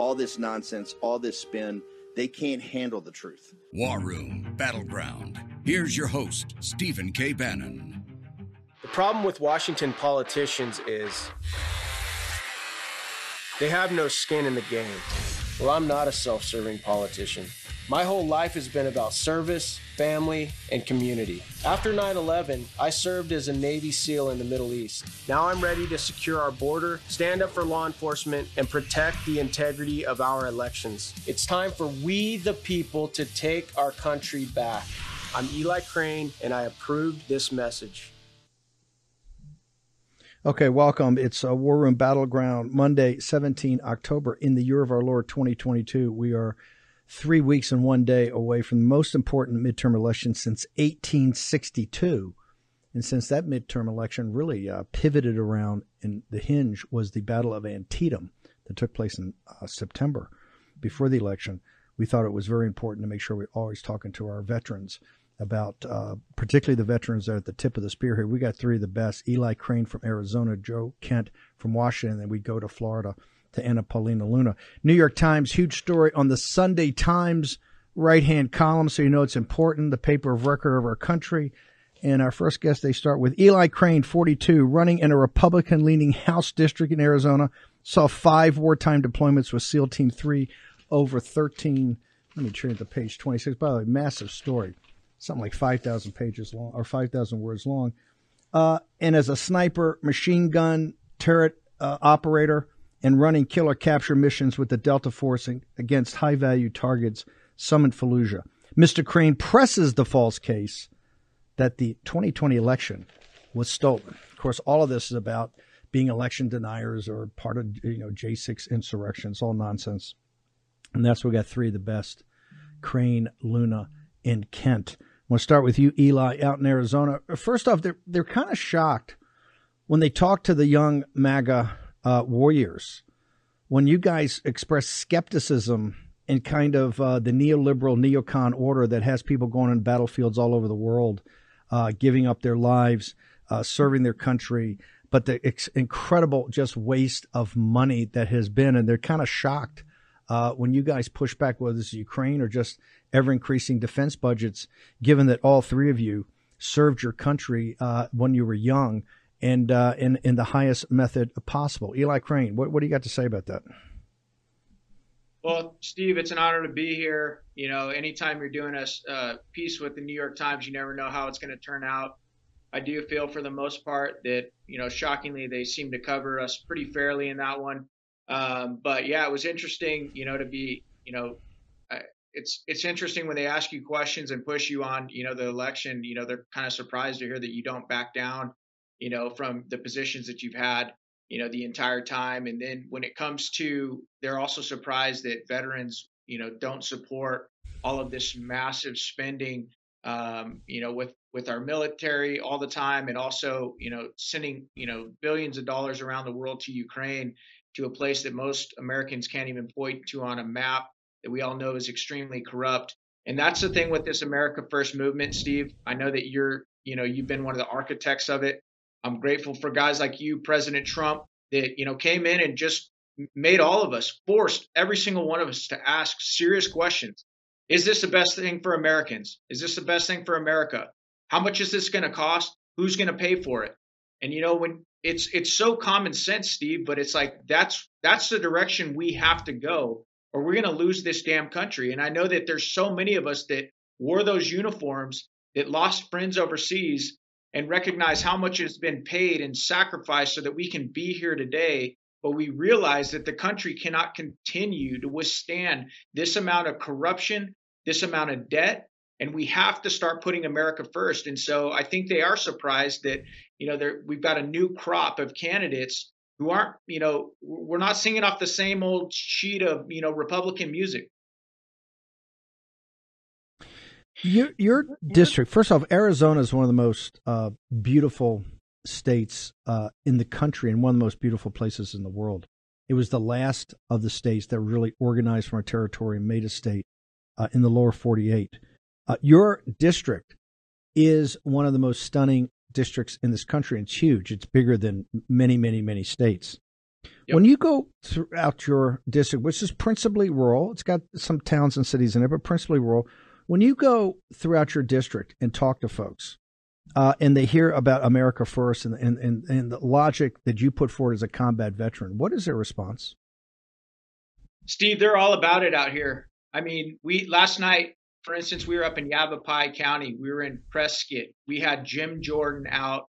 All this nonsense, all this spin, they can't handle the truth. War Room Battleground. Here's your host, Stephen K. Bannon. The problem with Washington politicians is they have no skin in the game. Well, I'm not a self serving politician. My whole life has been about service, family, and community. After 9 11, I served as a Navy SEAL in the Middle East. Now I'm ready to secure our border, stand up for law enforcement, and protect the integrity of our elections. It's time for we, the people, to take our country back. I'm Eli Crane, and I approve this message. Okay, welcome. It's a War Room Battleground, Monday, 17 October, in the year of our Lord 2022. We are three weeks and one day away from the most important midterm election since 1862. And since that midterm election really uh, pivoted around, and the hinge was the Battle of Antietam that took place in uh, September before the election, we thought it was very important to make sure we're always talking to our veterans about uh, particularly the veterans that are at the tip of the spear here. We got three of the best Eli Crane from Arizona, Joe Kent from Washington, and then we go to Florida to Anna Paulina Luna. New York Times, huge story on the Sunday Times right hand column, so you know it's important, the paper of record of our country. And our first guest, they start with Eli Crane, 42, running in a Republican leaning House district in Arizona, saw five wartime deployments with SEAL Team 3 over 13. Let me turn to page 26. By the way, massive story. Something like 5,000 pages long or 5,000 words long. Uh, and as a sniper, machine gun, turret uh, operator, and running killer capture missions with the Delta Force against high value targets, in Fallujah. Mr. Crane presses the false case that the 2020 election was stolen. Of course, all of this is about being election deniers or part of you know J6 insurrection. It's all nonsense. And that's why we got three of the best Crane, Luna, and Kent. Want to start with you, Eli, out in Arizona. First off, they're, they're kind of shocked when they talk to the young MAGA uh, warriors, when you guys express skepticism in kind of uh, the neoliberal neocon order that has people going on battlefields all over the world, uh, giving up their lives, uh, serving their country, but the ex- incredible just waste of money that has been, and they're kind of shocked uh, when you guys push back, whether it's Ukraine or just ever increasing defense budgets, given that all three of you served your country uh, when you were young and uh, in in the highest method possible. Eli Crane, what what do you got to say about that? Well, Steve, it's an honor to be here. You know, anytime you're doing a uh, piece with the New York Times, you never know how it's going to turn out. I do feel, for the most part, that you know, shockingly, they seem to cover us pretty fairly in that one. Um, but yeah, it was interesting, you know, to be, you know, it's it's interesting when they ask you questions and push you on, you know, the election. You know, they're kind of surprised to hear that you don't back down you know, from the positions that you've had, you know, the entire time. And then when it comes to, they're also surprised that veterans, you know, don't support all of this massive spending, um, you know, with with our military all the time, and also, you know, sending, you know, billions of dollars around the world to Ukraine, to a place that most Americans can't even point to on a map that we all know is extremely corrupt. And that's the thing with this America First movement, Steve. I know that you're, you know, you've been one of the architects of it. I'm grateful for guys like you, President Trump, that you know came in and just made all of us forced every single one of us to ask serious questions. Is this the best thing for Americans? Is this the best thing for America? How much is this going to cost? Who's going to pay for it? And you know when it's it's so common sense, Steve, but it's like that's that's the direction we have to go or we're going to lose this damn country. And I know that there's so many of us that wore those uniforms that lost friends overseas and recognize how much has been paid and sacrificed so that we can be here today. But we realize that the country cannot continue to withstand this amount of corruption, this amount of debt, and we have to start putting America first. And so I think they are surprised that you know there we've got a new crop of candidates who aren't you know we're not singing off the same old sheet of you know Republican music. Your, your district, first off, Arizona is one of the most uh, beautiful states uh, in the country and one of the most beautiful places in the world. It was the last of the states that really organized from a territory and made a state uh, in the lower 48. Uh, your district is one of the most stunning districts in this country. And it's huge. It's bigger than many, many, many states. Yep. When you go throughout your district, which is principally rural, it's got some towns and cities in it, but principally rural. When you go throughout your district and talk to folks, uh, and they hear about America First and, and, and, and the logic that you put forward as a combat veteran, what is their response? Steve, they're all about it out here. I mean, we last night, for instance, we were up in Yavapai County. We were in Prescott. We had Jim Jordan out.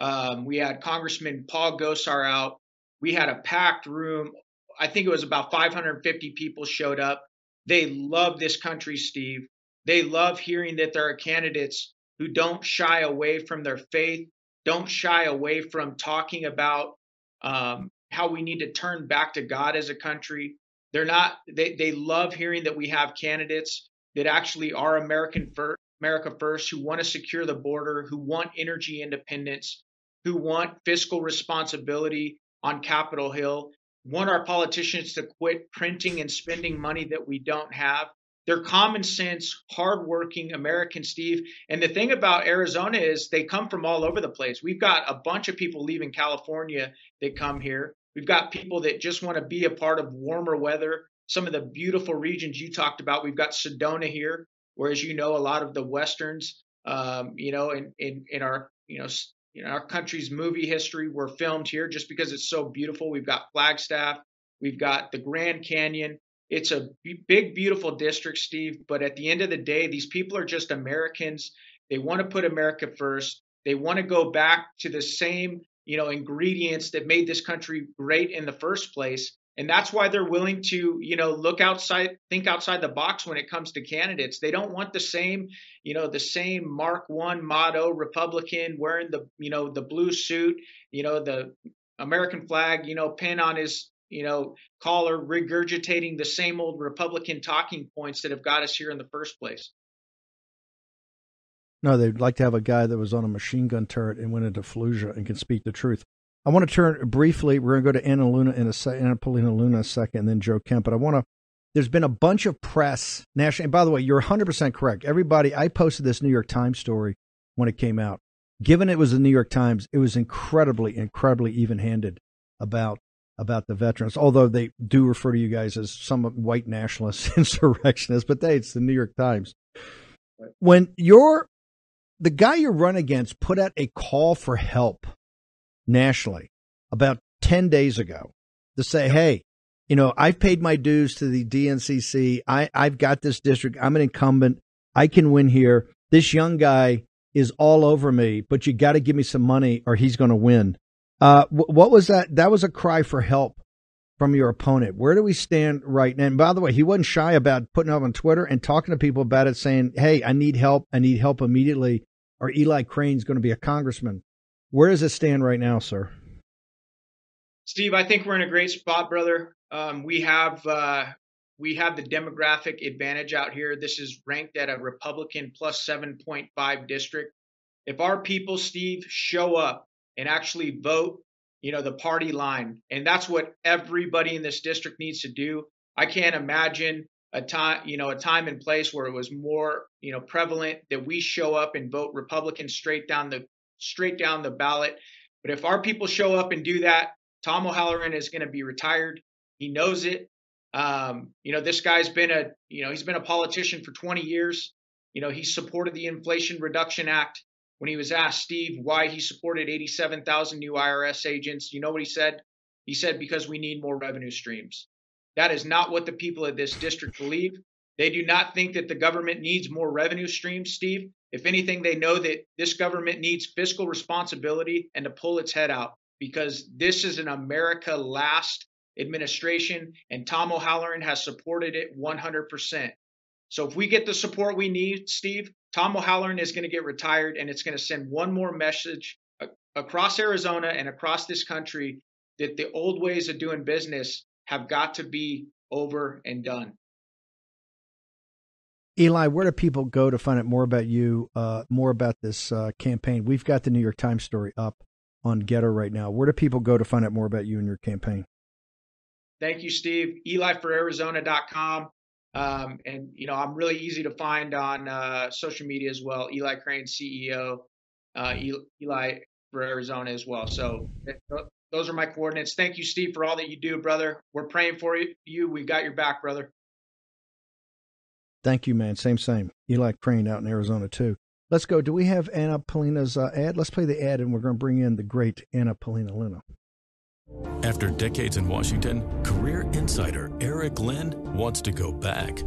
Um, we had Congressman Paul Gosar out. We had a packed room. I think it was about 550 people showed up. They love this country, Steve. They love hearing that there are candidates who don't shy away from their faith, don't shy away from talking about um, how we need to turn back to God as a country. They're not. They they love hearing that we have candidates that actually are American first, America first, who want to secure the border, who want energy independence, who want fiscal responsibility on Capitol Hill, want our politicians to quit printing and spending money that we don't have, they're common sense, hardworking Americans, Steve. And the thing about Arizona is they come from all over the place. We've got a bunch of people leaving California that come here. We've got people that just want to be a part of warmer weather. Some of the beautiful regions you talked about. We've got Sedona here, where, as you know, a lot of the westerns, um, you know, in, in in our you know in our country's movie history were filmed here just because it's so beautiful. We've got Flagstaff, we've got the Grand Canyon, it's a big, beautiful district, Steve. But at the end of the day, these people are just Americans. They want to put America first. They want to go back to the same, you know, ingredients that made this country great in the first place. And that's why they're willing to, you know, look outside, think outside the box when it comes to candidates. They don't want the same, you know, the same Mark One motto Republican wearing the, you know, the blue suit, you know, the American flag, you know, pin on his you know, collar, regurgitating the same old Republican talking points that have got us here in the first place. No, they'd like to have a guy that was on a machine gun turret and went into Fallujah and can speak the truth. I want to turn briefly. We're going to go to Anna Luna in a se- Anna Paulina Luna a second, and then Joe Kent. But I want to. There's been a bunch of press national. And by the way, you're 100 percent correct. Everybody, I posted this New York Times story when it came out. Given it was the New York Times, it was incredibly, incredibly even-handed about about the veterans, although they do refer to you guys as some white nationalists, insurrectionists, but they, it's the New York Times. When you're the guy you run against put out a call for help nationally about 10 days ago to say, hey, you know, I've paid my dues to the DCCC. I, I've got this district. I'm an incumbent. I can win here. This young guy is all over me, but you got to give me some money or he's going to win. Uh, what was that? That was a cry for help from your opponent. Where do we stand right now? And by the way, he wasn't shy about putting up on Twitter and talking to people about it, saying, "Hey, I need help. I need help immediately." Or Eli Crane's going to be a congressman. Where does it stand right now, sir? Steve, I think we're in a great spot, brother. Um, we have uh, we have the demographic advantage out here. This is ranked at a Republican plus 7.5 district. If our people, Steve, show up and actually vote, you know, the party line. And that's what everybody in this district needs to do. I can't imagine a time, you know, a time and place where it was more, you know, prevalent that we show up and vote Republican straight down the straight down the ballot. But if our people show up and do that, Tom O'Halleran is going to be retired. He knows it. Um, you know, this guy's been a, you know, he's been a politician for 20 years. You know, he supported the Inflation Reduction Act when he was asked, Steve, why he supported 87,000 new IRS agents, you know what he said? He said, because we need more revenue streams. That is not what the people of this district believe. They do not think that the government needs more revenue streams, Steve. If anything, they know that this government needs fiscal responsibility and to pull its head out because this is an America last administration, and Tom O'Halleran has supported it 100%. So if we get the support we need, Steve, Tom O'Halleran is going to get retired, and it's going to send one more message across Arizona and across this country that the old ways of doing business have got to be over and done. Eli, where do people go to find out more about you, uh, more about this uh, campaign? We've got the New York Times story up on GETTR right now. Where do people go to find out more about you and your campaign? Thank you, Steve. EliForArizona.com. Um, and, you know, I'm really easy to find on uh, social media as well. Eli Crane, CEO, uh, Eli for Arizona as well. So those are my coordinates. Thank you, Steve, for all that you do, brother. We're praying for you. We've got your back, brother. Thank you, man. Same, same. Eli Crane out in Arizona, too. Let's go. Do we have Anna Paulina's uh, ad? Let's play the ad, and we're going to bring in the great Anna Paulina Luna. After decades in Washington, career insider Eric Lynn wants to go back.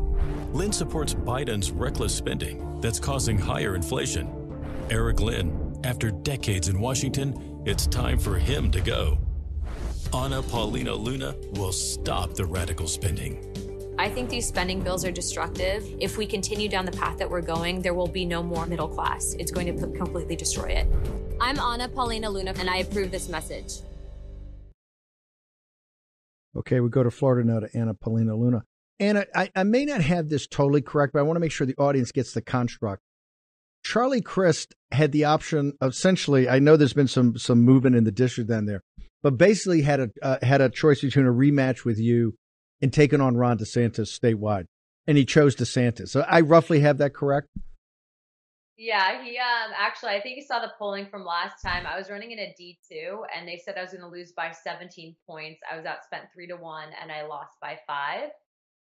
Lynn supports Biden's reckless spending that's causing higher inflation. Eric Lynn, after decades in Washington, it's time for him to go. Anna Paulina Luna will stop the radical spending. I think these spending bills are destructive. If we continue down the path that we're going, there will be no more middle class. It's going to completely destroy it. I'm Anna Paulina Luna, and I approve this message. Okay, we go to Florida now to Anna Paulina Luna. Anna, I, I may not have this totally correct, but I want to make sure the audience gets the construct. Charlie Crist had the option of essentially. I know there's been some some movement in the district down there, but basically had a uh, had a choice between a rematch with you and taken on Ron DeSantis statewide, and he chose DeSantis. So I roughly have that correct. Yeah, he um actually I think he saw the polling from last time. I was running in a D two and they said I was gonna lose by seventeen points. I was outspent three to one and I lost by five.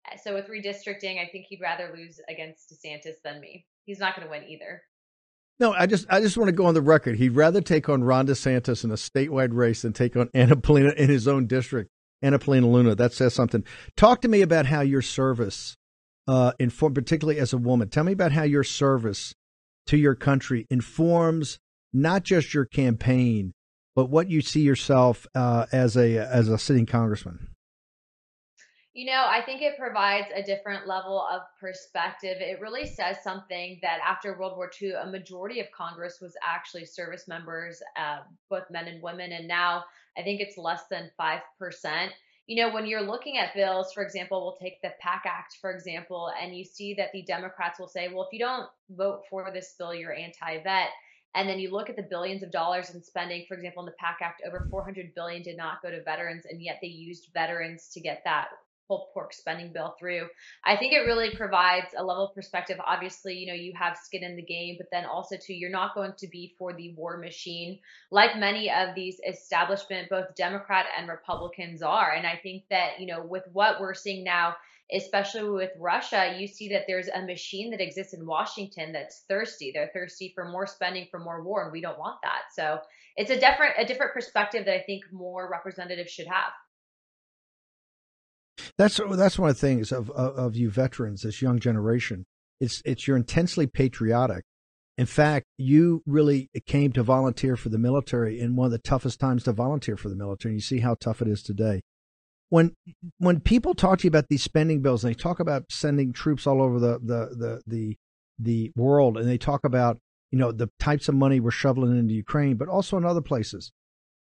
Uh, so with redistricting, I think he'd rather lose against DeSantis than me. He's not gonna win either. No, I just I just want to go on the record. He'd rather take on Ron DeSantis in a statewide race than take on Anna Paulina in his own district. Anna Paulina Luna. That says something. Talk to me about how your service, uh, inform, particularly as a woman. Tell me about how your service to your country informs not just your campaign, but what you see yourself uh, as a as a sitting congressman? You know, I think it provides a different level of perspective. It really says something that after World War II, a majority of Congress was actually service members, uh, both men and women, and now I think it's less than five percent you know, when you're looking at bills, for example, we'll take the PACT Act, for example, and you see that the Democrats will say, well, if you don't vote for this bill, you're anti vet. And then you look at the billions of dollars in spending, for example, in the PACT Act, over 400 billion did not go to veterans, and yet they used veterans to get that pulled pork spending bill through. I think it really provides a level of perspective. Obviously, you know, you have skin in the game, but then also too, you're not going to be for the war machine like many of these establishment, both Democrat and Republicans are. And I think that, you know, with what we're seeing now, especially with Russia, you see that there's a machine that exists in Washington that's thirsty. They're thirsty for more spending, for more war, and we don't want that. So it's a different a different perspective that I think more representatives should have. That's that's one of the things of, of, of you veterans, this young generation. It's it's you're intensely patriotic. In fact, you really came to volunteer for the military in one of the toughest times to volunteer for the military. And you see how tough it is today. When when people talk to you about these spending bills and they talk about sending troops all over the the the the, the world and they talk about you know the types of money we're shoveling into Ukraine, but also in other places.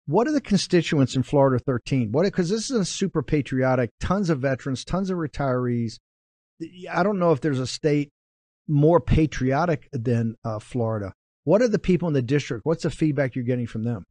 What are the constituents in Florida 13? What because this is a super patriotic, tons of veterans, tons of retirees. I don't know if there's a state more patriotic than uh, Florida. What are the people in the district? What's the feedback you're getting from them?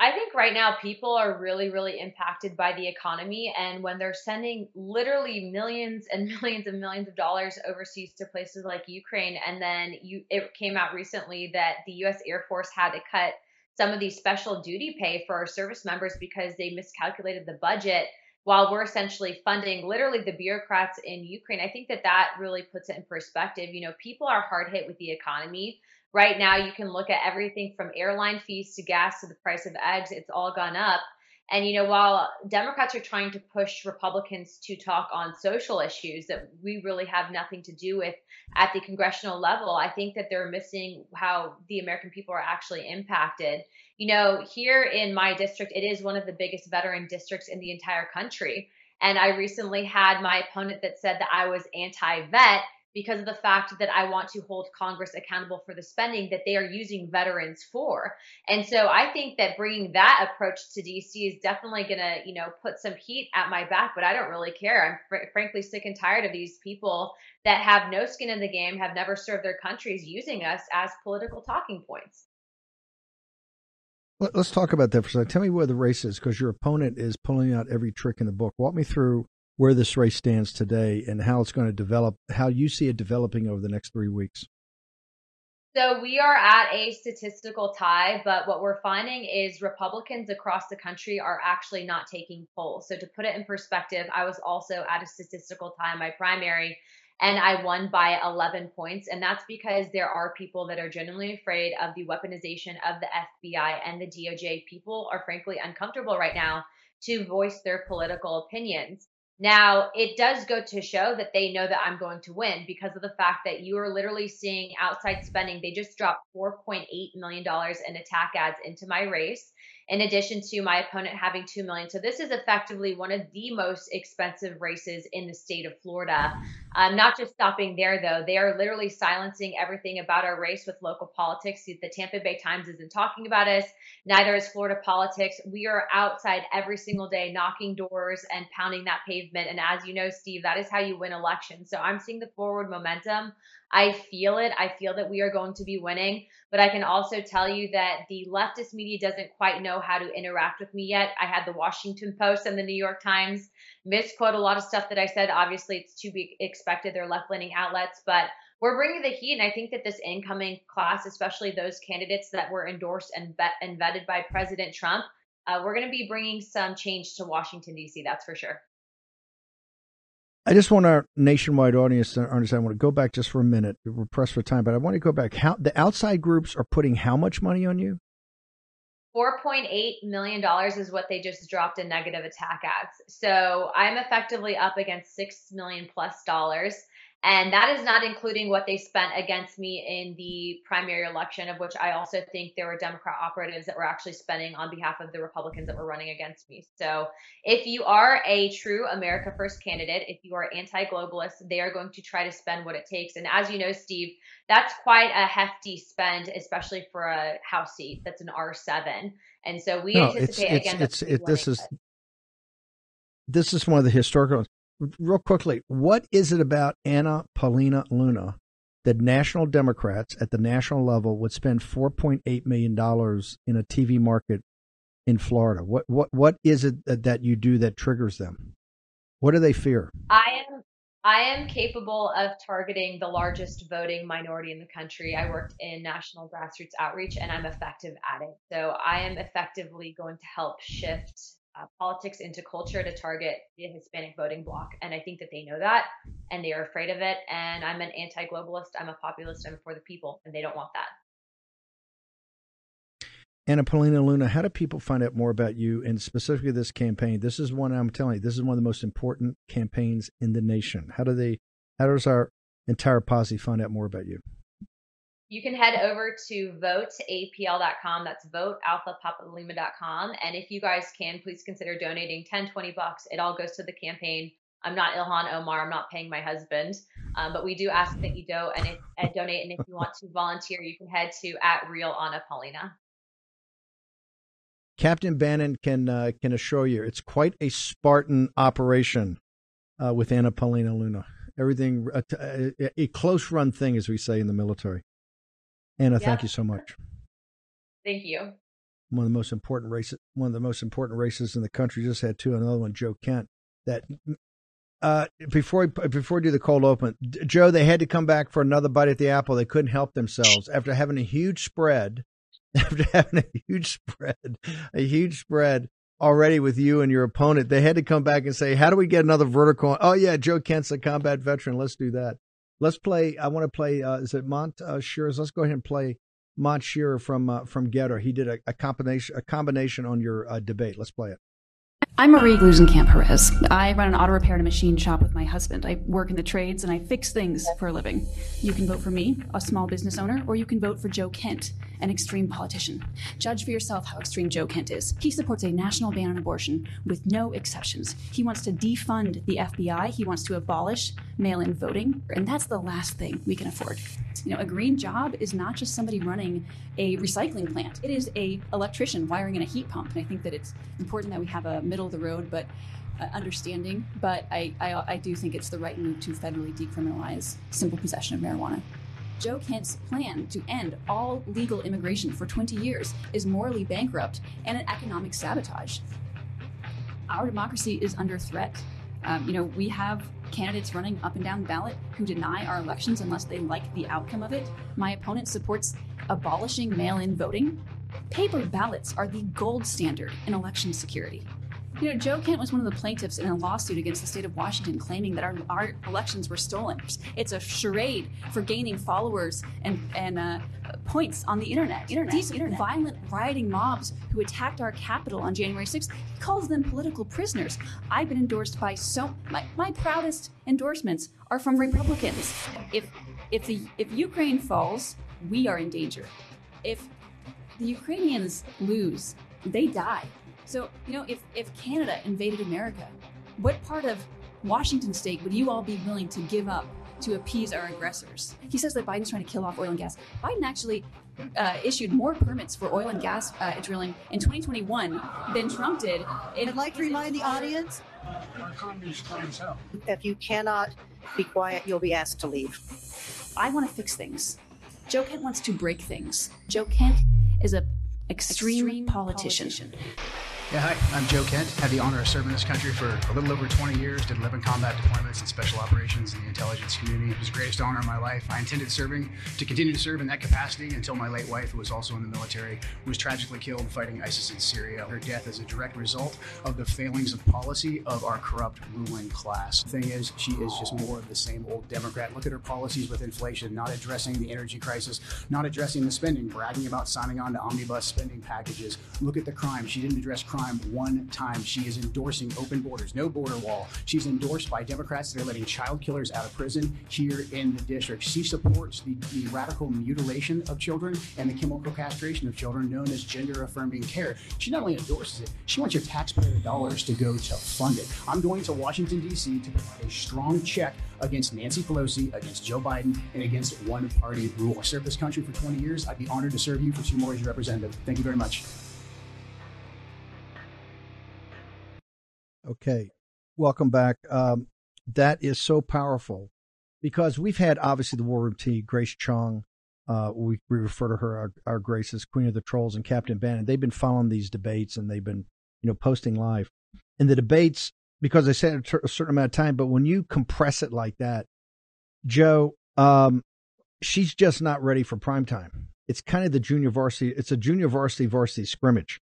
I think right now people are really, really impacted by the economy. And when they're sending literally millions and millions and millions of dollars overseas to places like Ukraine, and then you, it came out recently that the U.S. Air Force had to cut some of these special duty pay for our service members because they miscalculated the budget while we're essentially funding literally the bureaucrats in Ukraine. I think that that really puts it in perspective. You know, people are hard hit with the economy. Right now, you can look at everything from airline fees to gas to the price of eggs. It's all gone up. And, you know, while Democrats are trying to push Republicans to talk on social issues that we really have nothing to do with at the congressional level, I think that they're missing how the American people are actually impacted. You know, here in my district, it is one of the biggest veteran districts in the entire country. And I recently had my opponent that said that I was anti vet because of the fact that I want to hold Congress accountable for the spending that they are using veterans for. And so I think that bringing that approach to DC is definitely going to, you know, put some heat at my back, but I don't really care. I'm fr- frankly sick and tired of these people that have no skin in the game, have never served their countries using us as political talking points. Let's talk about that for a second. Tell me where the race is because your opponent is pulling out every trick in the book. Walk me through where this race stands today and how it's going to develop, how you see it developing over the next three weeks. So we are at a statistical tie, but what we're finding is Republicans across the country are actually not taking polls. So to put it in perspective, I was also at a statistical tie in my primary and I won by 11 points. And that's because there are people that are genuinely afraid of the weaponization of the FBI and the DOJ. People are frankly uncomfortable right now to voice their political opinions. Now, it does go to show that they know that I'm going to win because of the fact that you are literally seeing outside spending. They just dropped $4.8 million in attack ads into my race in addition to my opponent having 2 million. So this is effectively one of the most expensive races in the state of Florida. Um, not just stopping there though, they are literally silencing everything about our race with local politics. The Tampa Bay Times isn't talking about us. Neither is Florida politics. We are outside every single day knocking doors and pounding that pavement. And as you know, Steve, that is how you win elections. So I'm seeing the forward momentum. I feel it. I feel that we are going to be winning. But I can also tell you that the leftist media doesn't quite know how to interact with me yet. I had the Washington Post and the New York Times misquote a lot of stuff that I said. Obviously, it's to be expected. They're left leaning outlets, but we're bringing the heat. And I think that this incoming class, especially those candidates that were endorsed and, vet- and vetted by President Trump, uh, we're going to be bringing some change to Washington, D.C., that's for sure. I just want our nationwide audience to understand. I want to go back just for a minute. We're pressed for time, but I want to go back. How the outside groups are putting how much money on you? $4.8 million is what they just dropped in negative attack ads. So I'm effectively up against six million plus dollars. And that is not including what they spent against me in the primary election, of which I also think there were Democrat operatives that were actually spending on behalf of the Republicans that were running against me. So if you are a true America First candidate, if you are anti globalist, they are going to try to spend what it takes. And as you know, Steve, that's quite a hefty spend, especially for a House seat that's an R7. And so we no, anticipate it's, again. It's, it's, it, this is. This is one of the historical real quickly, what is it about Anna Paulina Luna that national Democrats at the national level would spend $4.8 million in a TV market in Florida? What, what, what is it that you do that triggers them? What do they fear? I am I am capable of targeting the largest voting minority in the country. I worked in national grassroots outreach and I'm effective at it. So I am effectively going to help shift uh, politics into culture to target the Hispanic voting bloc. And I think that they know that and they are afraid of it. And I'm an anti globalist, I'm a populist, I'm for the people, and they don't want that. Anna Paulina Luna, how do people find out more about you and specifically this campaign? This is one I'm telling you, this is one of the most important campaigns in the nation. How do they, how does our entire posse find out more about you? You can head over to voteapl.com. That's votealphapapalima.com. And if you guys can, please consider donating 10, 20 bucks. It all goes to the campaign. I'm not Ilhan Omar. I'm not paying my husband. Um, but we do ask that you do and, if, and donate. And if you want to volunteer, you can head to at real Anna Paulina. Captain Bannon can uh, can assure you it's quite a Spartan operation uh, with Anna Paulina Luna. Everything a, a, a close run thing, as we say in the military. Anna, yep. thank you so much. Thank you. One of the most important races, one of the most important races in the country. Just had two. Another one, Joe Kent. That uh, before before we do the cold open, Joe, they had to come back for another bite at the apple. They couldn't help themselves after having a huge spread. After having a huge spread, a huge spread already with you and your opponent, they had to come back and say, "How do we get another vertical?" Oh yeah, Joe Kent's a combat veteran. Let's do that. Let's play. I want to play. Uh, is it Mont uh, Shearers? Let's go ahead and play Mont Shearer from uh, from GETTR. He did a, a combination a combination on your uh, debate. Let's play it. I'm Marie Gluesenkamp Perez. I run an auto repair and machine shop with my husband. I work in the trades and I fix things for a living. You can vote for me, a small business owner, or you can vote for Joe Kent, an extreme politician. Judge for yourself how extreme Joe Kent is. He supports a national ban on abortion with no exceptions. He wants to defund the FBI. He wants to abolish mail in voting. And that's the last thing we can afford. You know, a green job is not just somebody running a recycling plant. It is a electrician wiring in a heat pump. And I think that it's important that we have a middle of the road, but uh, understanding. But I, I, I do think it's the right move to federally decriminalize simple possession of marijuana. Joe Kent's plan to end all legal immigration for 20 years is morally bankrupt and an economic sabotage. Our democracy is under threat. Um, you know, we have candidates running up and down the ballot who deny our elections unless they like the outcome of it. My opponent supports abolishing mail in voting. Paper ballots are the gold standard in election security. You know, Joe Kent was one of the plaintiffs in a lawsuit against the state of Washington claiming that our, our elections were stolen. It's a charade for gaining followers and, and uh, points on the internet. internet. These internet. violent rioting mobs who attacked our Capitol on January 6th, he calls them political prisoners. I've been endorsed by so my, my proudest endorsements are from Republicans. If if the if Ukraine falls, we are in danger. If the Ukrainians lose, they die. So, you know, if, if Canada invaded America, what part of Washington state would you all be willing to give up to appease our aggressors? He says that Biden's trying to kill off oil and gas. Biden actually uh, issued more permits for oil and gas uh, drilling in 2021 than Trump did. I'd like to remind the audience if you cannot be quiet, you'll be asked to leave. I want to fix things. Joe Kent wants to break things. Joe Kent is an extreme, extreme politician. politician. Yeah, hi, I'm Joe Kent. Had the honor of serving this country for a little over 20 years, did 11 combat deployments and special operations in the intelligence community. It was the greatest honor of my life. I intended serving to continue to serve in that capacity until my late wife, who was also in the military, was tragically killed fighting ISIS in Syria. Her death is a direct result of the failings of policy of our corrupt ruling class. The thing is, she is just more of the same old Democrat. Look at her policies with inflation, not addressing the energy crisis, not addressing the spending, bragging about signing on to omnibus spending packages. Look at the crime. She didn't address crime crime one time. She is endorsing open borders, no border wall. She's endorsed by Democrats that are letting child killers out of prison here in the district. She supports the, the radical mutilation of children and the chemical castration of children known as gender affirming care. She not only endorses it, she wants your taxpayer dollars to go to fund it. I'm going to Washington, D.C. to provide a strong check against Nancy Pelosi, against Joe Biden, and against one party rule. I served this country for 20 years. I'd be honored to serve you for two more as your representative. Thank you very much. Okay, welcome back. Um, that is so powerful because we've had obviously the War Room T, Grace Chong. Uh, we, we refer to her, our, our Grace, as Queen of the Trolls and Captain Bannon. They've been following these debates and they've been, you know, posting live. And the debates, because they said a certain amount of time, but when you compress it like that, Joe, um, she's just not ready for prime time. It's kind of the junior varsity. It's a junior varsity varsity scrimmage.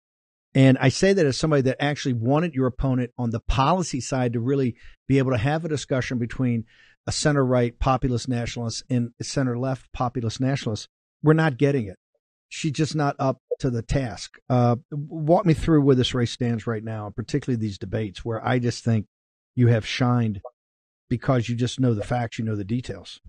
And I say that as somebody that actually wanted your opponent on the policy side to really be able to have a discussion between a center right populist nationalist and a center left populist nationalist. We're not getting it. She's just not up to the task. Uh, walk me through where this race stands right now, particularly these debates, where I just think you have shined because you just know the facts, you know the details.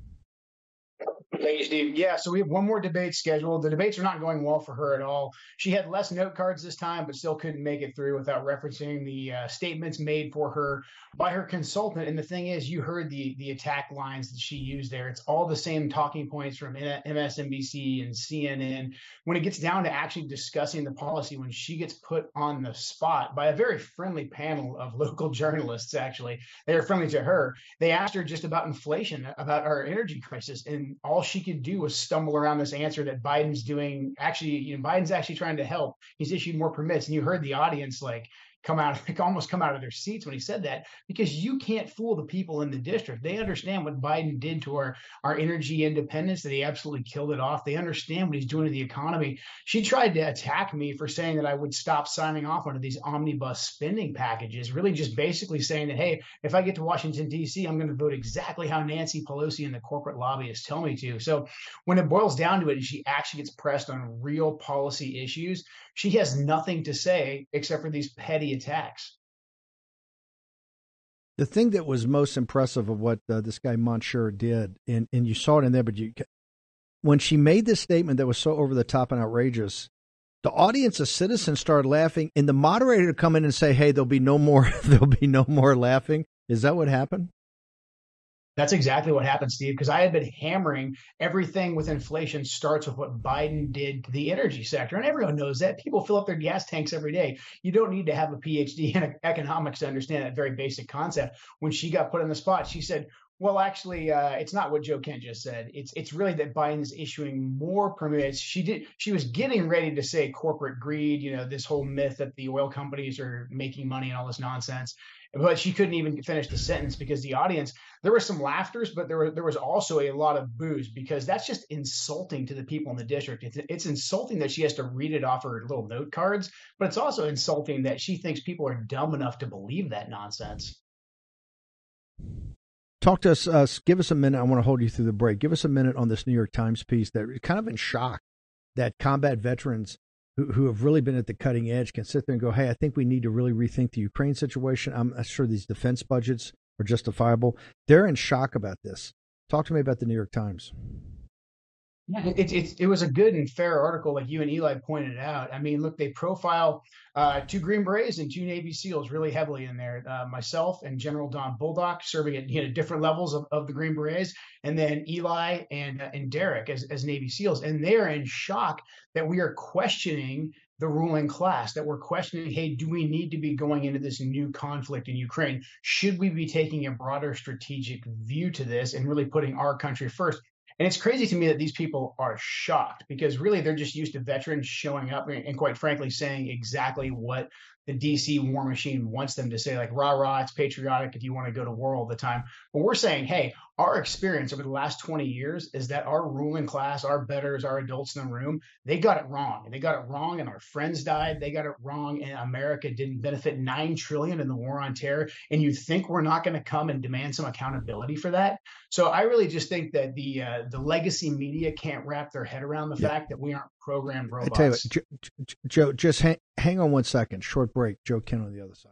Thank you, Steve. Yeah, so we have one more debate scheduled. The debates are not going well for her at all. She had less note cards this time, but still couldn't make it through without referencing the uh, statements made for her by her consultant. And the thing is, you heard the the attack lines that she used there. It's all the same talking points from MSNBC and CNN. When it gets down to actually discussing the policy, when she gets put on the spot by a very friendly panel of local journalists, actually, they are friendly to her. They asked her just about inflation, about our energy crisis, and all she could do was stumble around this answer that Biden's doing. Actually, you know, Biden's actually trying to help. He's issued more permits, and you heard the audience like come out, like almost come out of their seats when he said that, because you can't fool the people in the district. They understand what Biden did to our, our energy independence, that he absolutely killed it off. They understand what he's doing to the economy. She tried to attack me for saying that I would stop signing off on these omnibus spending packages, really just basically saying that, hey, if I get to Washington, D.C., I'm going to vote exactly how Nancy Pelosi and the corporate lobbyists tell me to. So when it boils down to it, and she actually gets pressed on real policy issues, she has nothing to say except for these petty attacks. The thing that was most impressive of what uh, this guy Monsieur did, and, and you saw it in there, but you, when she made this statement that was so over the top and outrageous, the audience of citizens started laughing, and the moderator to come in and say, "Hey, there'll be no more, there'll be no more laughing." Is that what happened? That's exactly what happened, Steve, because I had been hammering everything with inflation starts with what Biden did to the energy sector. And everyone knows that. People fill up their gas tanks every day. You don't need to have a PhD in economics to understand that very basic concept. When she got put on the spot, she said, well, actually, uh, it's not what Joe Kent just said. It's it's really that Biden's issuing more permits. She did she was getting ready to say corporate greed, you know, this whole myth that the oil companies are making money and all this nonsense but she couldn't even finish the sentence because the audience there were some laughters but there were there was also a lot of boos because that's just insulting to the people in the district it's, it's insulting that she has to read it off her little note cards but it's also insulting that she thinks people are dumb enough to believe that nonsense talk to us uh, give us a minute i want to hold you through the break give us a minute on this new york times piece that kind of in shock that combat veterans who, who have really been at the cutting edge can sit there and go, hey, I think we need to really rethink the Ukraine situation. I'm sure these defense budgets are justifiable. They're in shock about this. Talk to me about the New York Times. Yeah, it, it, it was a good and fair article, like you and Eli pointed out. I mean, look, they profile uh, two Green Berets and two Navy SEALs really heavily in there. Uh, myself and General Don Bolduc serving at you know, different levels of, of the Green Berets, and then Eli and uh, and Derek as, as Navy SEALs. And they're in shock that we are questioning the ruling class, that we're questioning, hey, do we need to be going into this new conflict in Ukraine? Should we be taking a broader strategic view to this and really putting our country first? And it's crazy to me that these people are shocked because really they're just used to veterans showing up and, quite frankly saying exactly what the DC war machine wants them to say, like, rah, rah, it's patriotic if you want to go to war all the time. But we're saying, hey, our experience over the last 20 years is that our ruling class, our betters, our adults in the room, they got it wrong. They got it wrong, and our friends died. They got it wrong, and America didn't benefit nine trillion in the war on terror. And you think we're not going to come and demand some accountability for that? So I really just think that the uh, the legacy media can't wrap their head around the yeah. fact that we aren't programmed robots. I tell you what, Joe, just hang, hang on one second. Short break. Joe Kent on the other side.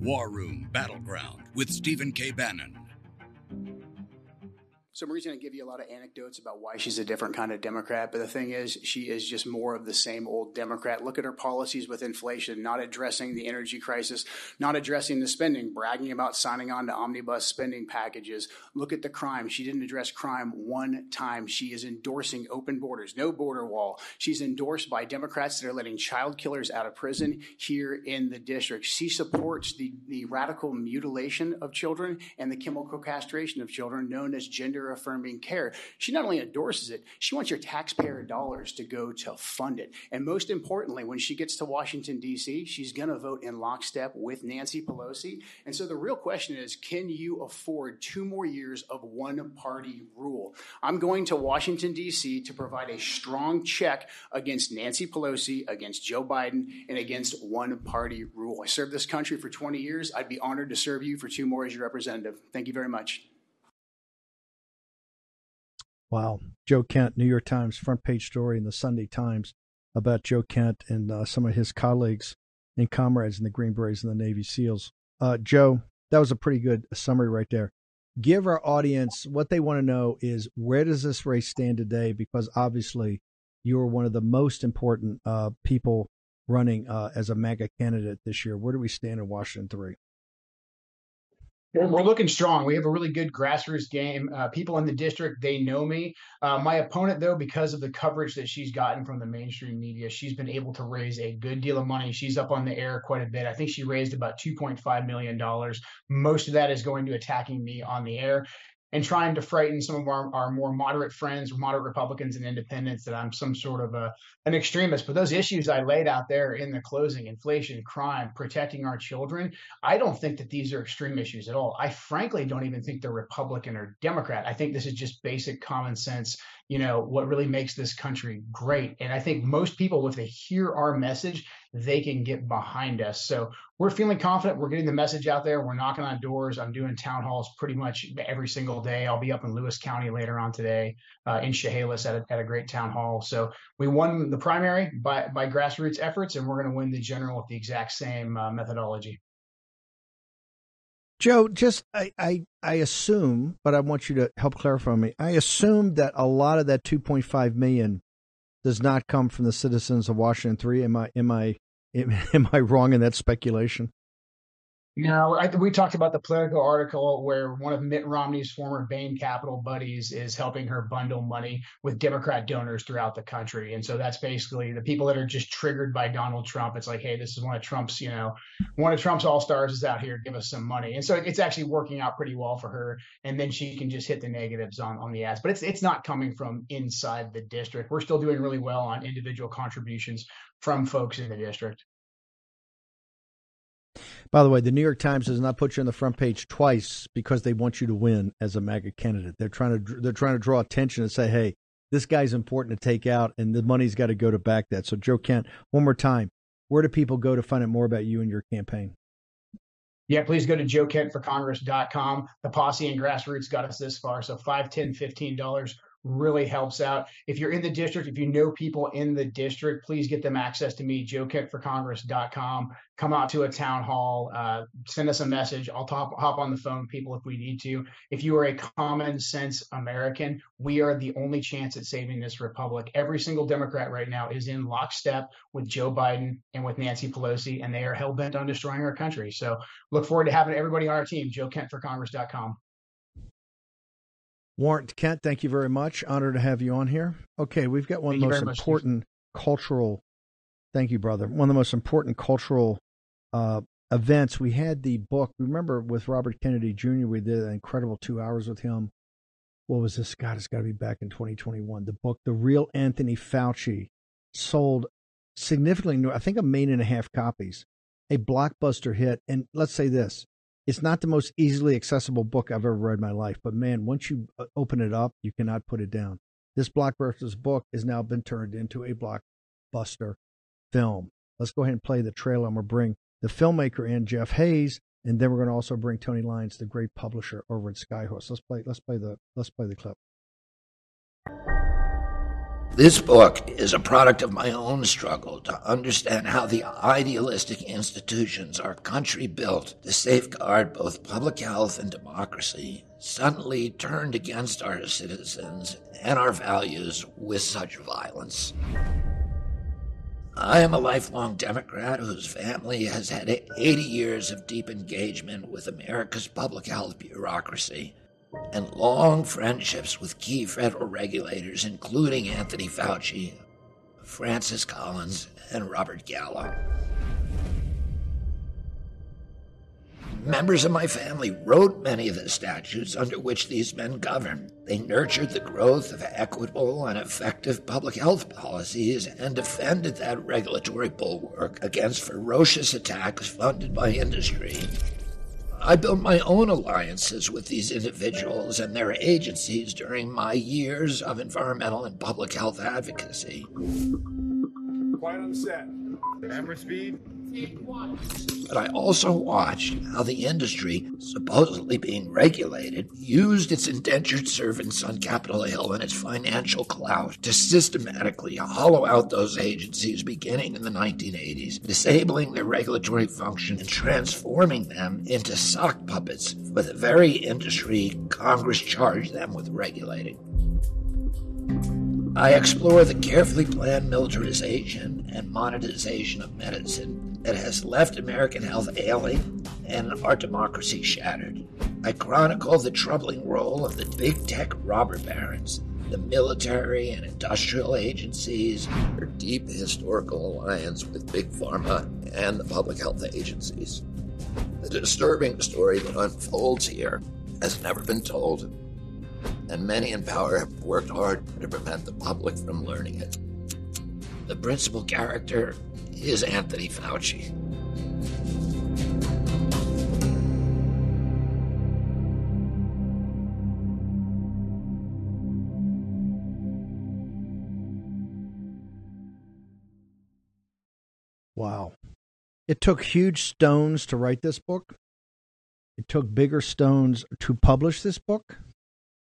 War Room Battleground with Stephen K. Bannon. So Marie's going to give you a lot of anecdotes about why she's a different kind of Democrat, but the thing is, she is just more of the same old Democrat. Look at her policies with inflation, not addressing the energy crisis, not addressing the spending, bragging about signing on to omnibus spending packages. Look at the crime. She didn't address crime one time. She is endorsing open borders, no border wall. She's endorsed by Democrats that are letting child killers out of prison here in the district. She supports the, the radical mutilation of children and the chemical castration of children known as gender affirming care. She not only endorses it, she wants your taxpayer dollars to go to fund it. And most importantly, when she gets to Washington, D.C., she's going to vote in lockstep with Nancy Pelosi. And so the real question is can you afford two more years of one party rule? I'm going to Washington, D.C. to provide a strong check against Nancy Pelosi, against Joe Biden, and against one party rule. I served this country for 20 years. I'd be honored to serve you for two more as your representative. Thank you very much. Wow. Joe Kent, New York Times front page story in the Sunday Times about Joe Kent and uh, some of his colleagues and comrades in the Green Berets and the Navy SEALs. Uh, Joe, that was a pretty good summary right there. Give our audience what they want to know is where does this race stand today? Because obviously you are one of the most important uh, people running uh, as a MAGA candidate this year. Where do we stand in Washington 3? We're looking strong. We have a really good grassroots game. Uh, people in the district, they know me. Uh, my opponent, though, because of the coverage that she's gotten from the mainstream media, she's been able to raise a good deal of money. She's up on the air quite a bit. I think she raised about $2.5 million. Most of that is going to attacking me on the air and trying to frighten some of our, our more moderate friends, moderate Republicans and independents that I'm some sort of a an extremist. But those issues I laid out there in the closing, inflation, crime, protecting our children, I don't think that these are extreme issues at all. I frankly don't even think they're Republican or Democrat. I think this is just basic common sense you know what really makes this country great and i think most people if they hear our message they can get behind us. So we're feeling confident. We're getting the message out there. We're knocking on doors. I'm doing town halls pretty much every single day. I'll be up in lewis county later on today uh, in chehalis at a, at a great town hall. So we won the primary by, by grassroots efforts and we're going to win the general with the exact same uh, methodology. Joe, just I, I I assume, but I want you to help clarify me. I assume that a lot of that 2.5 million does not come from the citizens of Washington 3. Am I am I am I wrong in that speculation? No, I, we talked about the Politico article where one of Mitt Romney's former Bain Capital buddies is helping her bundle money with Democrat donors throughout the country. And so that's basically the people that are just triggered by Donald Trump. It's like, hey, this is one of Trump's, you know, one of Trump's all stars is out here. Give us some money. And so it's actually working out pretty well for her. And then she can just hit the negatives on, on the ads. But it's it's not coming from inside the district. We're still doing really well on individual contributions from folks in the district. By the way, the New York Times does not put you on the front page twice because they want you to win as a MAGA candidate. They're trying to they're trying to draw attention and say, "Hey, this guy's important to take out, and the money's got to go to back that." So, Joe Kent, one more time, where do people go to find out more about you and your campaign? Yeah, please go to joekentforcongress.com. The posse and grassroots got us this far. So five, ten, fifteen dollars really helps out. If you're in the district, if you know people in the district, please get them access to me, joekentforcongress.com. Come out to a town hall, uh, send us a message. I'll top, hop on the phone people if we need to. If you are a common sense American, we are the only chance at saving this republic. Every single Democrat right now is in lockstep with Joe Biden and with Nancy Pelosi, and they are hell bent on destroying our country. So look forward to having everybody on our team, joekentforcongress.com. Warrant Kent, thank you very much. Honor to have you on here. Okay, we've got one of the most important much, cultural. Thank you, brother. One of the most important cultural uh, events. We had the book. Remember with Robert Kennedy Jr. We did an incredible two hours with him. What was this? God, it's got to be back in 2021. The book, The Real Anthony Fauci, sold significantly. I think a million and a half copies. a blockbuster hit. And let's say this it's not the most easily accessible book I've ever read in my life, but man, once you uh, open it up, you cannot put it down. This blockbuster's book has now been turned into a blockbuster film. Let's go ahead and play the trailer. I'm going to bring the filmmaker in, Jeff Hays, and then we're going to also bring Tony Lyons, the great publisher over at Skyhorse. Let's play. Let's play the. Let's play the clip. This book is a product of my own struggle to understand how the idealistic institutions our country built to safeguard both public health and democracy suddenly turned against our citizens and our values with such violence. I am a lifelong Democrat whose family has had 80 years of deep engagement with America's public health bureaucracy and long friendships with key federal regulators, including Anthony Fauci, Francis Collins, and Robert Gallo. Members of my family wrote many of the statutes under which these men govern. They nurtured the growth of equitable and effective public health policies and defended that regulatory bulwark against ferocious attacks funded by industry I built my own alliances with these individuals and their agencies during my years of environmental and public health advocacy. Quiet on set. Camera speed. But I also watched how the industry, supposedly being regulated, used its indentured servants on Capitol Hill and its financial clout to systematically hollow out those agencies beginning in the 1980s, disabling their regulatory function and transforming them into sock puppets for the very industry Congress charged them with regulating. I explore the carefully planned militarization and monetization of medicine that has left American health ailing and our democracy shattered. I chronicle the troubling role of the big tech robber barons, the military and industrial agencies, their deep historical alliance with Big Pharma and the public health agencies. The disturbing story that unfolds here has never been told and many in power have worked hard to prevent the public from learning it. The principal character is Anthony Fauci. Wow. It took huge stones to write this book. It took bigger stones to publish this book.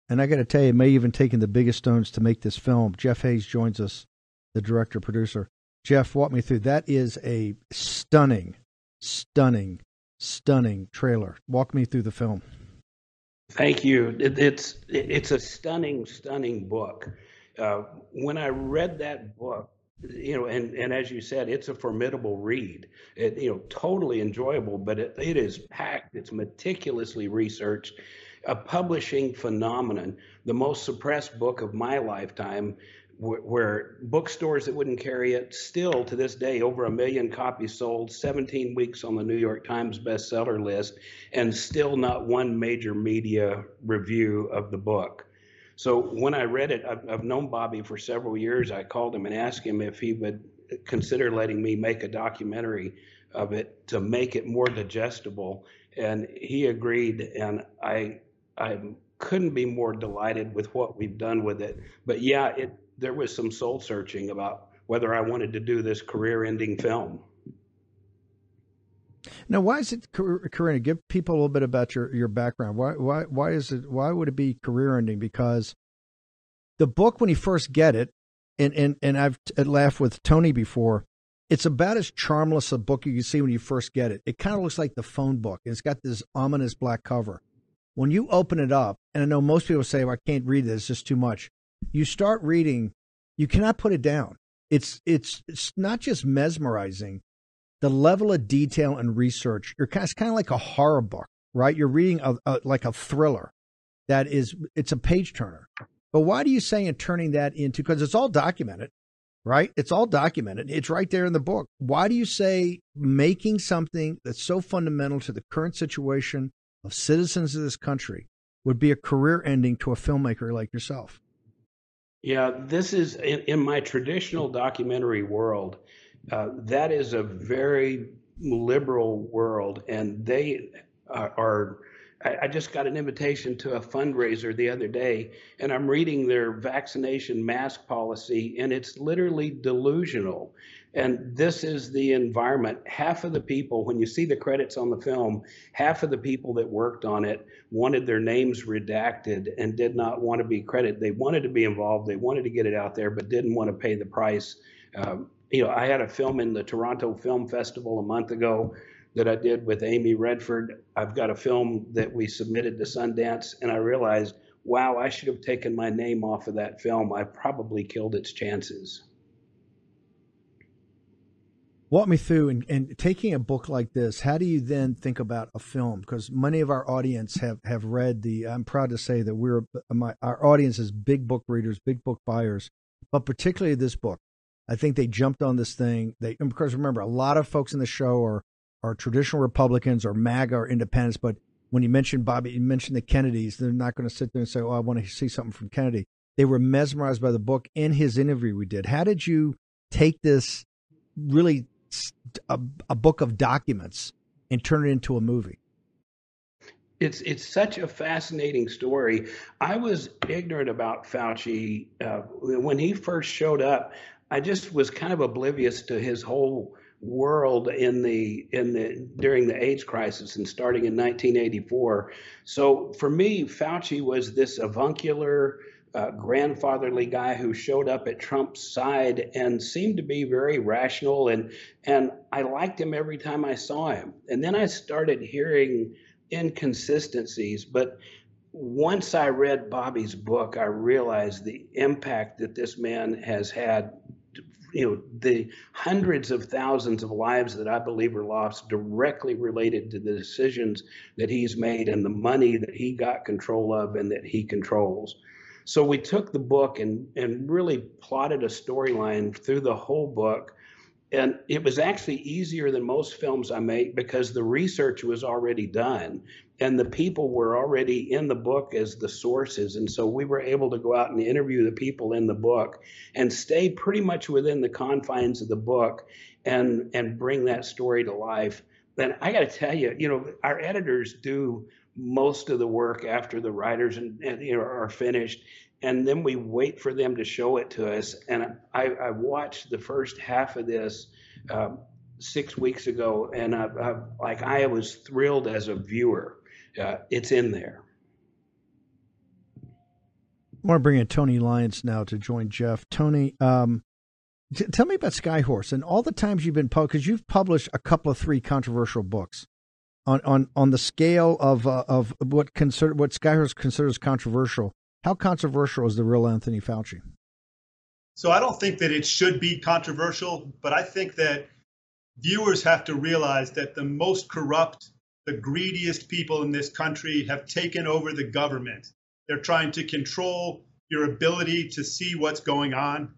And I got to tell you, it may even taken the biggest stones to make this film. Jeff Hays joins us, the director producer. Jeff, walk me through. That is a stunning, stunning, stunning trailer. Walk me through the film. Thank you. It, it's it's a stunning, stunning book. Uh, when I read that book, you know, and and as you said, it's a formidable read. It, you know, totally enjoyable, but it, it is packed. It's meticulously researched a publishing phenomenon, the most suppressed book of my lifetime, where, bookstores that wouldn't carry it still to this day, over a million copies sold, 17 weeks on the New York Times bestseller list, and still not one major media review of the book. So when I read it, I've, I've known Bobby for several years. I called him and asked him if he would consider letting me make a documentary of it to make it more digestible and he agreed and i I couldn't be more delighted with what we've done with it. But yeah, it there was some soul searching about whether I wanted to do this career-ending film. Now, why is it career? Give people a little bit about your, your background. Why why why is it? Why would it be career ending? Because the book, when you first get it, and and and I've laughed with Tony before. It's about as charmless a book you can see when you first get it. It kind of looks like the phone book. It's got this ominous black cover when you open it up, and I know most people say, well, I can't read this, it's just too much. You start reading, you cannot put it down. It's it's it's not just mesmerizing. The level of detail and research, you're kind of, it's kind of like a horror book, right? You're reading a, a, like a thriller that is it's a page turner. But why do you say in turning that into because it's all documented, right? It's all documented. It's right there in the book. Why do you say making something that's so fundamental to the current situation of citizens of this country would be a career ending to a filmmaker like yourself. Yeah, this is in, in my traditional documentary world. Uh, that is a very liberal world, and they are, are I, just got an invitation to a fundraiser the other day, and I'm reading their vaccination mask policy, and it's literally delusional. And this is the environment. Half of the people, when you see the credits on the film, half of the people that worked on it wanted their names redacted and did not want to be credited. They wanted to be involved, they wanted to get it out there, but didn't want to pay the price. Um, you know, I had a film in the Toronto Film Festival a month ago that I did with Amy Redford. I've got a film that we submitted to Sundance, and I realized, wow, I should have taken my name off of that film. I probably killed its chances. Walk me through and, and taking a book like this, how do you then think about a film? Because many of our audience have, have read the, I'm proud to say that we're, my, our audience is big book readers, big book buyers, but particularly this book. I think they jumped on this thing. They, because remember, a lot of folks in the show are are traditional Republicans or MAGA or independents. But when you mentioned Bobby, you mentioned the Kennedys, they're not going to sit there and say, "Oh, I want to see something from Kennedy." They were mesmerized by the book and his interview we did. How did you take this really a, a book of documents and turn it into a movie? it's it's such a fascinating story. I was ignorant about Fauci uh, when he first showed up. I just was kind of oblivious to his whole world in the in the during the AIDS crisis and starting in 1984. So for me, Fauci was this avuncular, uh, grandfatherly guy who showed up at Trump's side and seemed to be very rational and and I liked him every time I saw him. And then I started hearing inconsistencies, but once I read Bobby's book, I realized the impact that this man has had you know the hundreds of thousands of lives that I believe were lost directly related to the decisions that he's made and the money that he got control of and that he controls. So we took the book and and really plotted a storyline through the whole book. And it was actually easier than most films I make because the research was already done and the people were already in the book as the sources and so we were able to go out and interview the people in the book and stay pretty much within the confines of the book and and bring that story to life and i got to tell you you know our editors do most of the work after the writers and, and you know are finished. And then we wait for them to show it to us. And i, I watched the first half of this um, six weeks ago and I, I, like i was thrilled as a viewer. Uh, it's in there. I want to bring in Tony Lyons now to join Jeff. Tony, um, t- tell me about Skyhorse and all the times you've been published, because you've published a couple of three controversial books on on on the scale of uh, of what consider what Skyhorse considers controversial. How controversial is the real Anthony Fauci? So I don't think that it should be controversial, but I think that viewers have to realize that the most corrupt the greediest people in this country have taken over the government. They're trying to control your ability to see what's going on.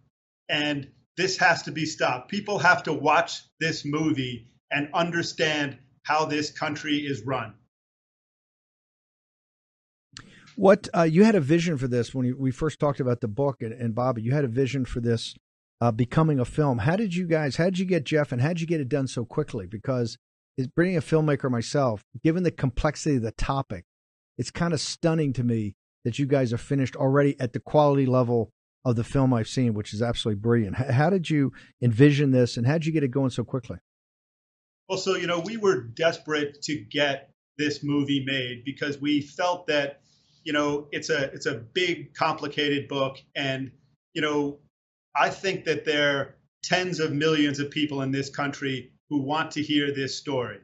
And this has to be stopped. People have to watch this movie and understand how this country is run. What uh, you had a vision for this when we first talked about the book, and, and Bobby, you had a vision for this uh, becoming a film. How did you guys? How did you get Jeff, and how did you get it done so quickly? Because is bringing a filmmaker myself, given the complexity of the topic, it's kind of stunning to me that you guys are finished already at the quality level of the film I've seen, which is absolutely brilliant. How did you envision this and how did you get it going so quickly? Well, so, you know, we were desperate to get this movie made because we felt that, you know, it's a it's a big, complicated book. And, you know, I think that there are tens of millions of people in this country who want to hear this story.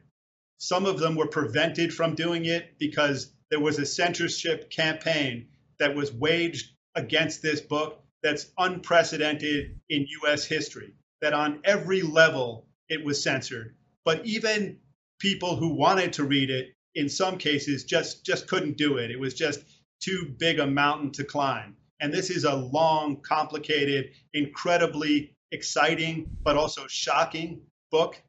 Some of them were prevented from doing it because there was a censorship campaign that was waged against this book that's unprecedented in US history, that on every level it was censored. But even people who wanted to read it, in some cases, just, just couldn't do it. It was just too big a mountain to climb. And this is a long, complicated, incredibly exciting, but also shocking book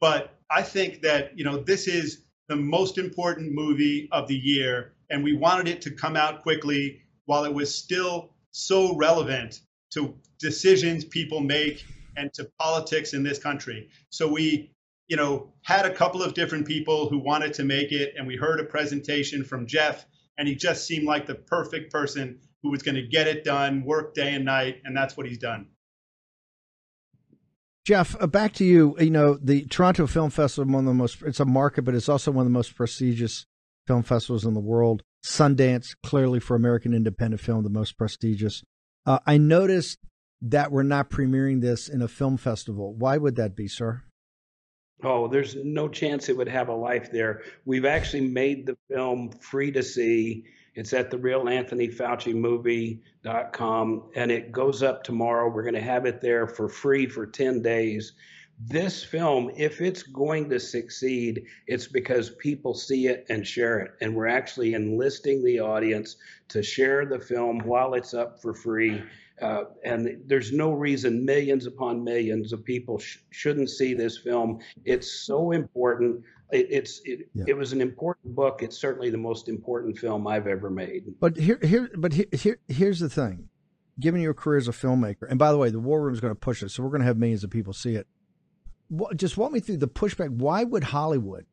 but I think that, you know, this is the most important movie of the year, and we wanted it to come out quickly while it was still so relevant to decisions people make and to politics in this country. So we you know, had a couple of different people who wanted to make it, and we heard a presentation from Jeff, and he just seemed like the perfect person who was going to get it done, work day and night, and that's what he's done. Jeff, uh, back to you. You know, the Toronto Film Festival, one of the most, it's a market, but it's also one of the most prestigious film festivals in the world. Sundance, clearly for American independent film, the most prestigious. Uh, I noticed that we're not premiering this in a film festival. Why would that be, sir? Oh, there's no chance it would have a life there. We've actually made the film free to see. It's at the real Anthony Fauci movie.com and it goes up tomorrow. We're going to have it there for free for 10 days. This film, if it's going to succeed, it's because people see it and share it. And we're actually enlisting the audience to share the film while it's up for free uh, and there's no reason millions upon millions of people sh- shouldn't see this film. It's so important. It, it's it, yeah. it was an important book. It's certainly the most important film I've ever made. But here, here, but here, here here's the thing. Given your career as a filmmaker, and by the way, the War Room is going to push it, so we're going to have millions of people see it. Just walk me through the pushback. Why would Hollywood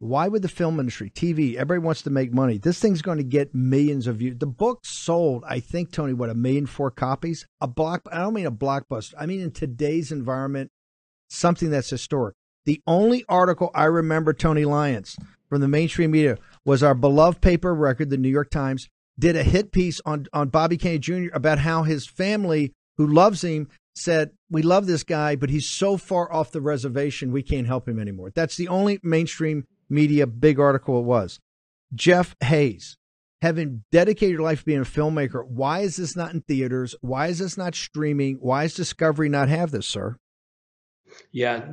why would the film industry, TV, everybody wants to make money? This thing's going to get millions of views. The book sold, I think, Tony, what a million four copies. A block. I don't mean a blockbuster. I mean in today's environment, something that's historic. The only article I remember, Tony Lyons, from the mainstream media was our beloved paper record, the New York Times, did a hit piece on on Bobby Kennedy Jr. about how his family, who loves him, said, We love this guy, but he's so far off the reservation, we can't help him anymore. That's the only mainstream media big article it was. Jeff Hays, having dedicated your life to being a filmmaker, why is this not in theaters? Why is this not streaming? Why is Discovery not have this, sir? Yeah,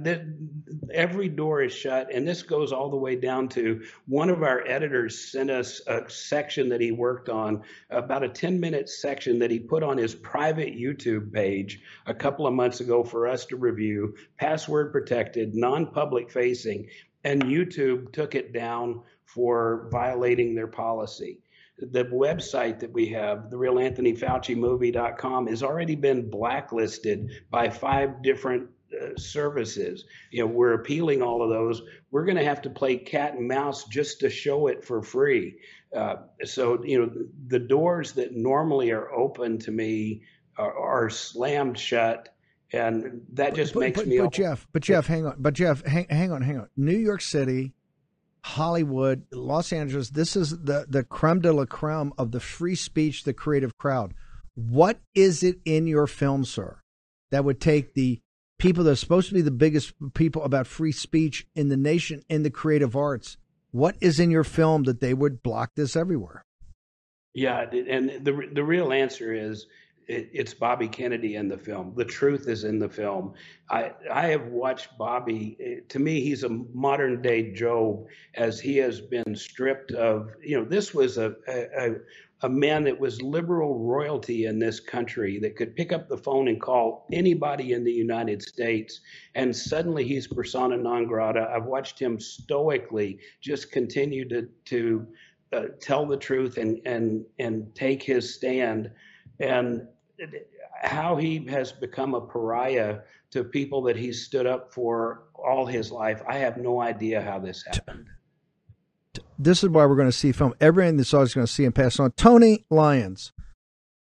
every door is shut, and this goes all the way down to one of our editors sent us a section that he worked on, about a 10 minute section that he put on his private YouTube page a couple of months ago for us to review, password protected, non public facing and YouTube took it down for violating their policy. The website that we have, the real Anthony Fauci movie.com, has already been blacklisted by five different uh, services. You know, we're appealing all of those. We're going to have to play cat and mouse just to show it for free. Uh, so, you know, the doors that normally are open to me are, are slammed shut and that just but, makes but, me. But Jeff, but Jeff, hang on, but Jeff, hang, hang on, hang on. New York City, Hollywood, Los Angeles. This is the the creme de la creme of the free speech, the creative crowd. What is it in your film, sir, that would take the people that are supposed to be the biggest people about free speech in the nation in the creative arts? What is in your film that they would block this everywhere? Yeah, and the the real answer is it, it's Bobby Kennedy in the film. The truth is in the film. I I have watched Bobby. Eh, to me, he's a modern day Job, as he has been stripped of. You know, this was a a, a man that was liberal royalty in this country that could pick up the phone and call anybody in the United States, and suddenly he's persona non grata. I've watched him stoically just continue to to uh, tell the truth and and and take his stand and how he has become a pariah to people that he stood up for all his life. I have no idea how this happened. This is why we're going to see film. Everyone this audience is going to see and pass on. Tony Lyons,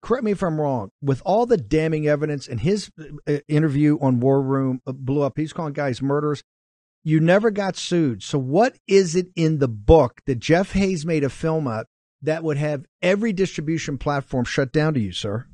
correct me if I'm wrong. With all the damning evidence in his uh, interview on War Room uh, blew up, he's calling guys murderers. You never got sued. So what is it in the book that Jeff Hays made a film up that would have every distribution platform shut down to you, sir?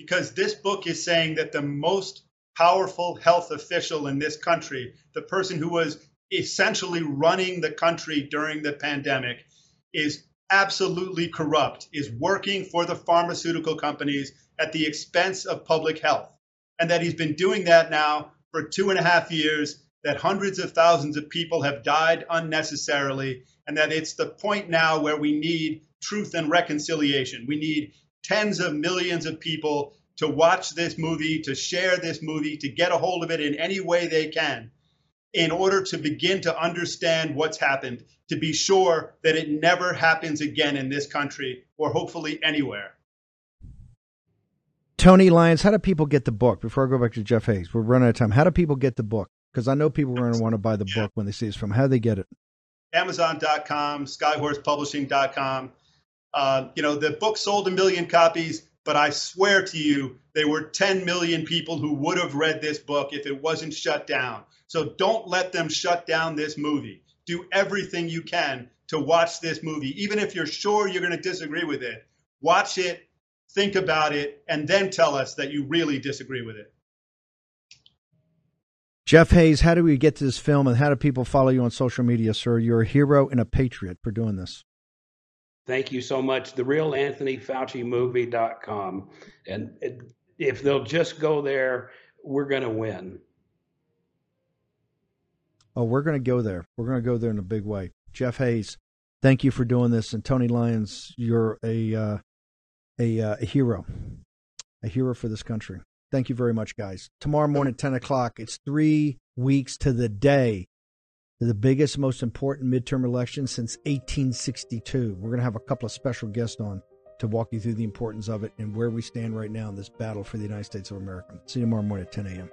Because this book is saying that the most powerful health official in this country, the person who was essentially running the country during the pandemic, is absolutely corrupt, is working for the pharmaceutical companies at the expense of public health. And that he's been doing that now for two and a half years, that hundreds of thousands of people have died unnecessarily, and that it's the point now where we need truth and reconciliation. We need tens of millions of people to watch this movie, to share this movie, to get a hold of it in any way they can in order to begin to understand what's happened, to be sure that it never happens again in this country or hopefully anywhere. Tony Lyons, how do people get the book? Before I go back to Jeff Hays, we're running out of time. How do people get the book? Because I know people are going to want to buy the yeah. book when they see this from. How do they get it? Amazon.com, SkyHorsePublishing.com. Uh, you know, the book sold a million copies, but I swear to you, there were 10 million people who would have read this book if it wasn't shut down. So don't let them shut down this movie. Do everything you can to watch this movie, even if you're sure you're going to disagree with it. Watch it, think about it, and then tell us that you really disagree with it. Jeff Hays, how do we get to this film and how do people follow you on social media, sir? You're a hero and a patriot for doing this. Thank you so much. The real Anthony Fauci movie.com. And if they'll just go there, we're going to win. Oh, we're going to go there. We're going to go there in a big way. Jeff Hays, thank you for doing this. And Tony Lyons, you're a, uh, a, uh, a hero, a hero for this country. Thank you very much, guys. Tomorrow morning, 10 o'clock, it's three weeks to the day the biggest, most important midterm election since 1862. We're going to have a couple of special guests on to walk you through the importance of it and where we stand right now in this battle for the United States of America. See you tomorrow morning at 10 a.m.